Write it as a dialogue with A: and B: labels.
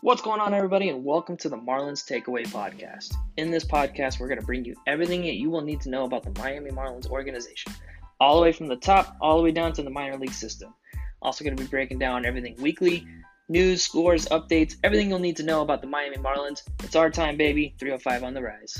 A: What's going on, everybody, and welcome to the Marlins Takeaway Podcast. In this podcast, we're going to bring you everything that you will need to know about the Miami Marlins organization, all the way from the top, all the way down to the minor league system. Also, going to be breaking down everything weekly news, scores, updates, everything you'll need to know about the Miami Marlins. It's our time, baby. 305 on the rise.